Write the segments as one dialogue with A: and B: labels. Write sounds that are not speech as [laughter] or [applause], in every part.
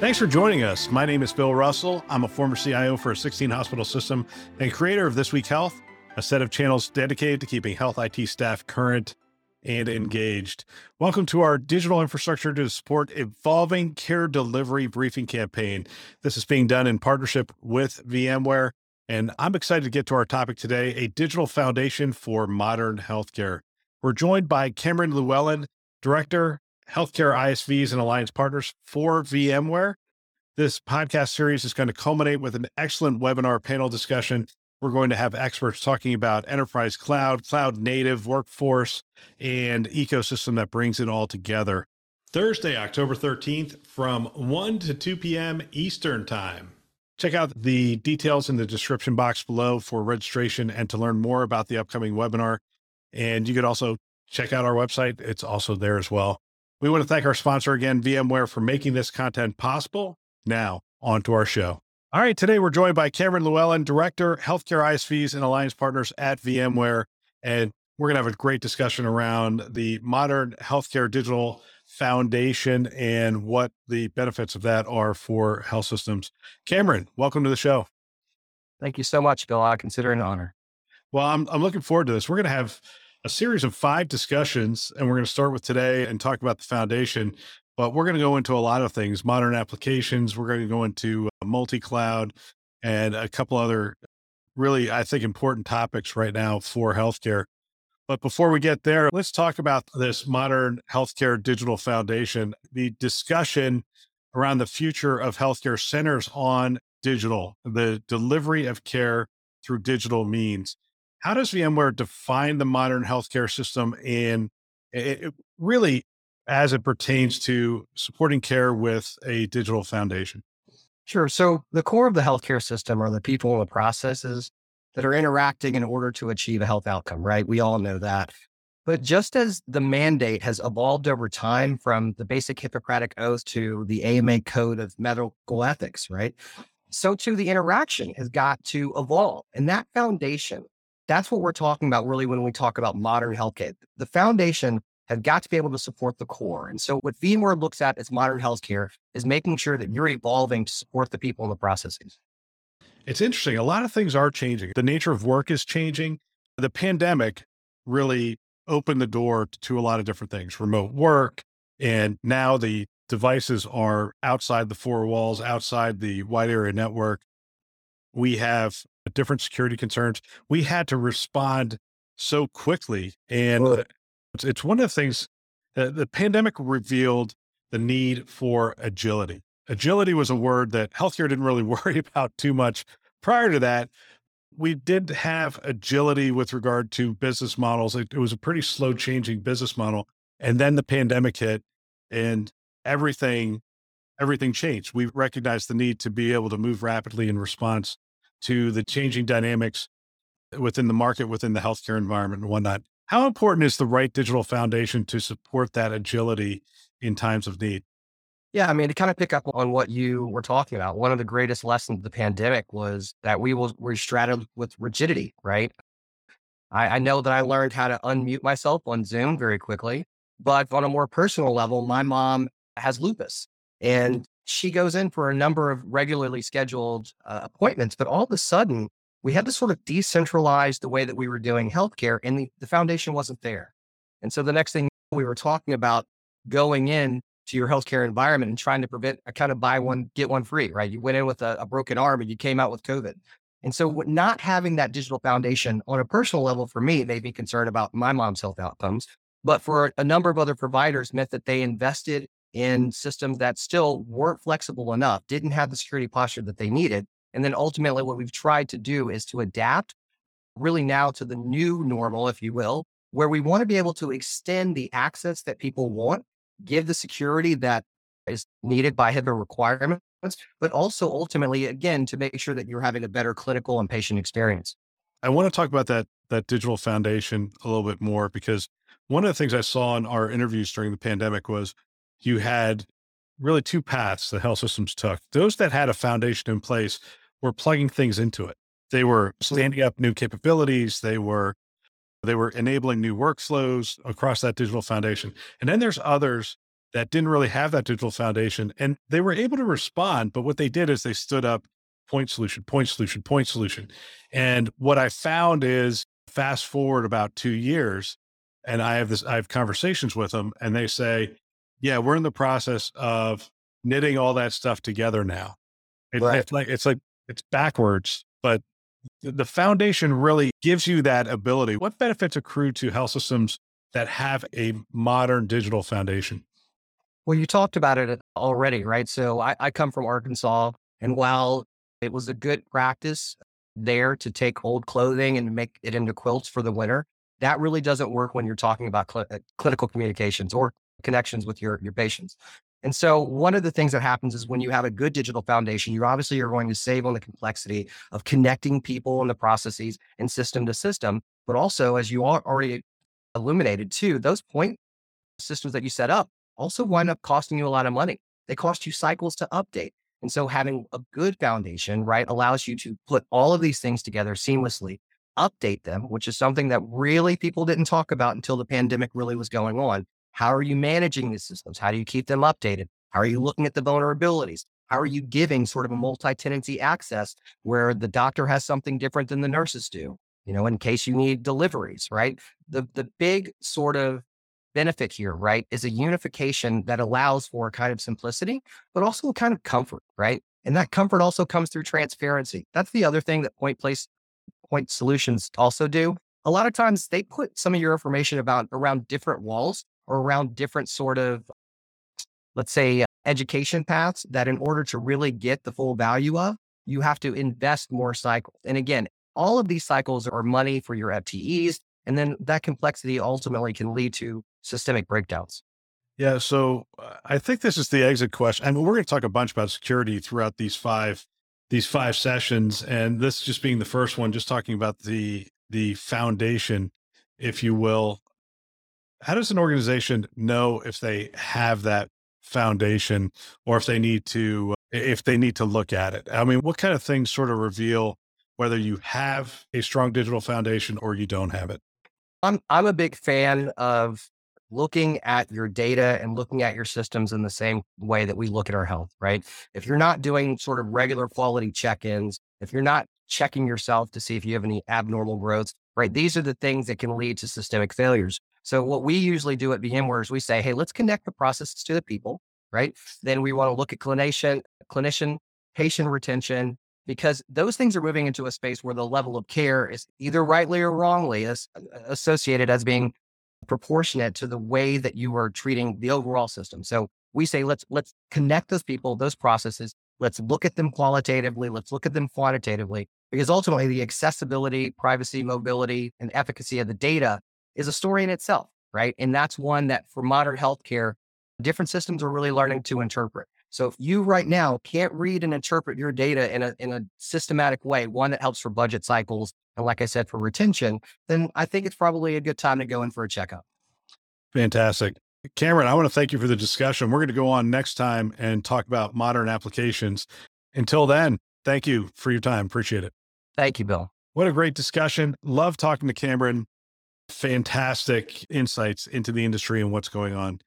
A: Thanks for joining us. My name is Bill Russell. I'm a former CIO for a 16 hospital system and creator of This Week Health, a set of channels dedicated to keeping health IT staff current and engaged. Welcome to our digital infrastructure to support evolving care delivery briefing campaign. This is being done in partnership with VMware. And I'm excited to get to our topic today a digital foundation for modern healthcare. We're joined by Cameron Llewellyn, Director, healthcare ISVs and alliance partners for VMware. This podcast series is going to culminate with an excellent webinar panel discussion. We're going to have experts talking about enterprise cloud, cloud native workforce, and ecosystem that brings it all together. Thursday, October 13th from 1 to 2 p.m. Eastern Time. Check out the details in the description box below for registration and to learn more about the upcoming webinar. And you could also check out our website, it's also there as well. We want to thank our sponsor again, VMware, for making this content possible. Now, on to our show. All right, today we're joined by Cameron Llewellyn, Director, Healthcare ISVs and Alliance Partners at VMware. And we're going to have a great discussion around the modern healthcare digital foundation and what the benefits of that are for health systems. Cameron, welcome to the show.
B: Thank you so much, Bill. I consider it an honor.
A: Well, I'm, I'm looking forward to this. We're going to have a series of five discussions, and we're going to start with today and talk about the foundation. But we're going to go into a lot of things modern applications. We're going to go into uh, multi cloud and a couple other really, I think, important topics right now for healthcare. But before we get there, let's talk about this modern healthcare digital foundation. The discussion around the future of healthcare centers on digital, the delivery of care through digital means. How does VMware define the modern healthcare system and it, really as it pertains to supporting care with a digital foundation?
B: Sure. So the core of the healthcare system are the people and the processes that are interacting in order to achieve a health outcome, right? We all know that. But just as the mandate has evolved over time from the basic Hippocratic Oath to the AMA Code of Medical Ethics, right? So too the interaction has got to evolve. And that foundation that's what we're talking about really when we talk about modern healthcare. The foundation has got to be able to support the core. And so what VMware looks at as modern healthcare is making sure that you're evolving to support the people and the processes.
A: It's interesting. A lot of things are changing. The nature of work is changing. The pandemic really opened the door to a lot of different things, remote work. And now the devices are outside the four walls, outside the wide area network. We have different security concerns. We had to respond so quickly. And it's, it's one of the things uh, the pandemic revealed the need for agility. Agility was a word that healthcare didn't really [laughs] worry about too much prior to that. We did have agility with regard to business models. It, it was a pretty slow changing business model. And then the pandemic hit and everything everything changed. We recognized the need to be able to move rapidly in response to the changing dynamics within the market, within the healthcare environment and whatnot. How important is the right digital foundation to support that agility in times of need?
B: Yeah, I mean, to kind of pick up on what you were talking about, one of the greatest lessons of the pandemic was that we will, were straddled with rigidity, right? I, I know that I learned how to unmute myself on Zoom very quickly, but on a more personal level, my mom has lupus and she goes in for a number of regularly scheduled uh, appointments, but all of a sudden we had to sort of decentralize the way that we were doing healthcare and the, the foundation wasn't there. And so the next thing we were talking about going in to your healthcare environment and trying to prevent a kind of buy one, get one free, right? You went in with a, a broken arm and you came out with COVID. And so not having that digital foundation on a personal level for me made me concerned about my mom's health outcomes. But for a number of other providers meant that they invested in systems that still weren't flexible enough, didn't have the security posture that they needed. And then ultimately, what we've tried to do is to adapt really now to the new normal, if you will, where we want to be able to extend the access that people want, give the security that is needed by HIPAA requirements, but also ultimately, again, to make sure that you're having a better clinical and patient experience.
A: I want to talk about that that digital foundation a little bit more because one of the things I saw in our interviews during the pandemic was you had really two paths the health systems took. Those that had a foundation in place were plugging things into it. They were standing up new capabilities. They were they were enabling new workflows across that digital foundation. And then there's others that didn't really have that digital foundation and they were able to respond. But what they did is they stood up point solution, point solution, point solution. And what I found is fast forward about two years, and I have this, I have conversations with them and they say, yeah, we're in the process of knitting all that stuff together now. It, right. It's like, it's like, it's backwards, but the foundation really gives you that ability. What benefits accrue to health systems that have a modern digital foundation?
B: Well, you talked about it already, right? So I, I come from Arkansas, and while it was a good practice there to take old clothing and make it into quilts for the winter, that really doesn't work when you're talking about cl- uh, clinical communications or connections with your, your patients. And so one of the things that happens is when you have a good digital foundation, you obviously are going to save on the complexity of connecting people and the processes and system to system. But also, as you already illuminated too, those point systems that you set up also wind up costing you a lot of money. They cost you cycles to update. And so having a good foundation, right, allows you to put all of these things together seamlessly, update them, which is something that really people didn't talk about until the pandemic really was going on. How are you managing these systems? How do you keep them updated? How are you looking at the vulnerabilities? How are you giving sort of a multi-tenancy access where the doctor has something different than the nurses do? You know, in case you need deliveries, right? The the big sort of benefit here, right, is a unification that allows for a kind of simplicity, but also a kind of comfort, right? And that comfort also comes through transparency. That's the other thing that point place point solutions also do. A lot of times they put some of your information about around different walls or around different sort of, let's say, education paths that in order to really get the full value of, you have to invest more cycles. And again, all of these cycles are money for your FTEs. And then that complexity ultimately can lead to systemic breakdowns.
A: Yeah. So uh, I think this is the exit question. I mean, we're going to talk a bunch about security throughout these five these five sessions, and this just being the first one, just talking about the the foundation, if you will, how does an organization know if they have that foundation or if they need to if they need to look at it? I mean what kind of things sort of reveal whether you have a strong digital foundation or you don't have it?
B: I'm i'm a big fan of looking at your data and looking at your systems in the same way that we look at our health right? If you're not doing sort of regular quality check-ins if you're not checking yourself to see if you have any abnormal growths right these are the things that can lead to systemic failures so what we usually do at mm-hmm. VMware is we say, hey, let's connect the processes to the people, right? Then we want to look at clinician, clinician, patient retention, because those things are moving into a space where the level of care is either rightly or wrongly as, uh, associated as being proportionate to the way that you are treating the overall system. So we say let's let's connect those people, those processes. Let's look at them qualitatively. Let's look at them quantitatively, because ultimately the accessibility, privacy, mobility, and efficacy of the data is a story in itself, right? And that's one that for modern healthcare, different systems are really learning to interpret. So if you right now can't read and interpret your data in a in a systematic way, one that helps for budget cycles and like I said for retention, then I think it's probably a good time to go in for a checkup.
A: Fantastic. Cameron, I want to thank you for the discussion. We're going to go on next time and talk about modern applications. Until then, thank you for your time. Appreciate it.
B: Thank you, Bill.
A: What a great discussion. Love talking to Cameron fantastic insights into the industry and what's going on.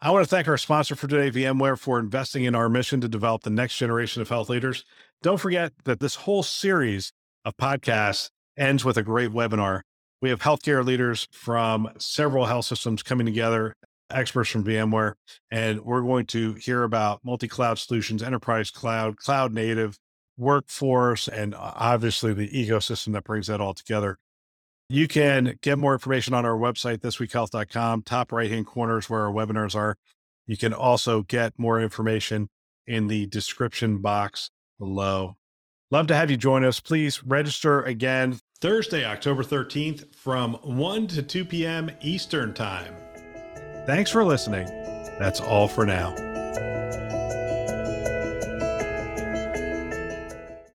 A: I want to thank our sponsor for today, VMware, for investing in our mission to develop the next generation of health leaders. Don't forget that this whole series of podcasts ends with a great webinar. We have healthcare leaders from several health systems coming together, experts from VMware, and we're going to hear about multi cloud solutions, enterprise cloud, cloud native, workforce, and uh, obviously the ecosystem that brings that all together. You can get more information on our website, thisweekhealth.com. Top right hand corner is where our webinars are. You can also get more information in the description box below. Love to have you join us. Please register again Thursday, October 13th from 1 to 2 p.m. Eastern Time. Thanks for listening. That's all for now.